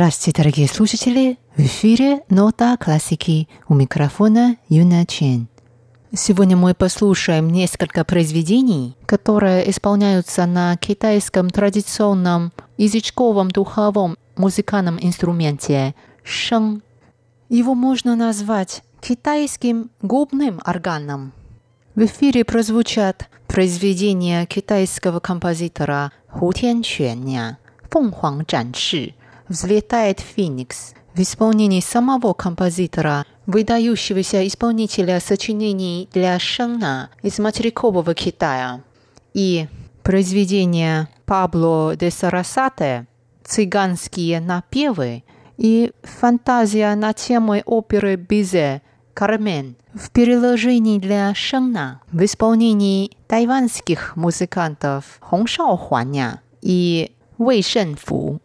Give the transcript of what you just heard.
Здравствуйте, дорогие слушатели! В эфире «Нота классики» у микрофона Юна Чен. Сегодня мы послушаем несколько произведений, которые исполняются на китайском традиционном язычковом духовом музыкальном инструменте шeng. Его можно назвать китайским губным органом. В эфире прозвучат произведения китайского композитора Ху Тянчуэня «Фэнхуанг Чанши» «Взлетает Феникс» в исполнении самого композитора, выдающегося исполнителя сочинений для шена из материкового Китая, и произведение Пабло де Сарасате «Цыганские напевы» и фантазия на тему оперы Бизе «Кармен» в переложении для шена в исполнении тайванских музыкантов Хong Шаохуаня и Вэй Шэньфу.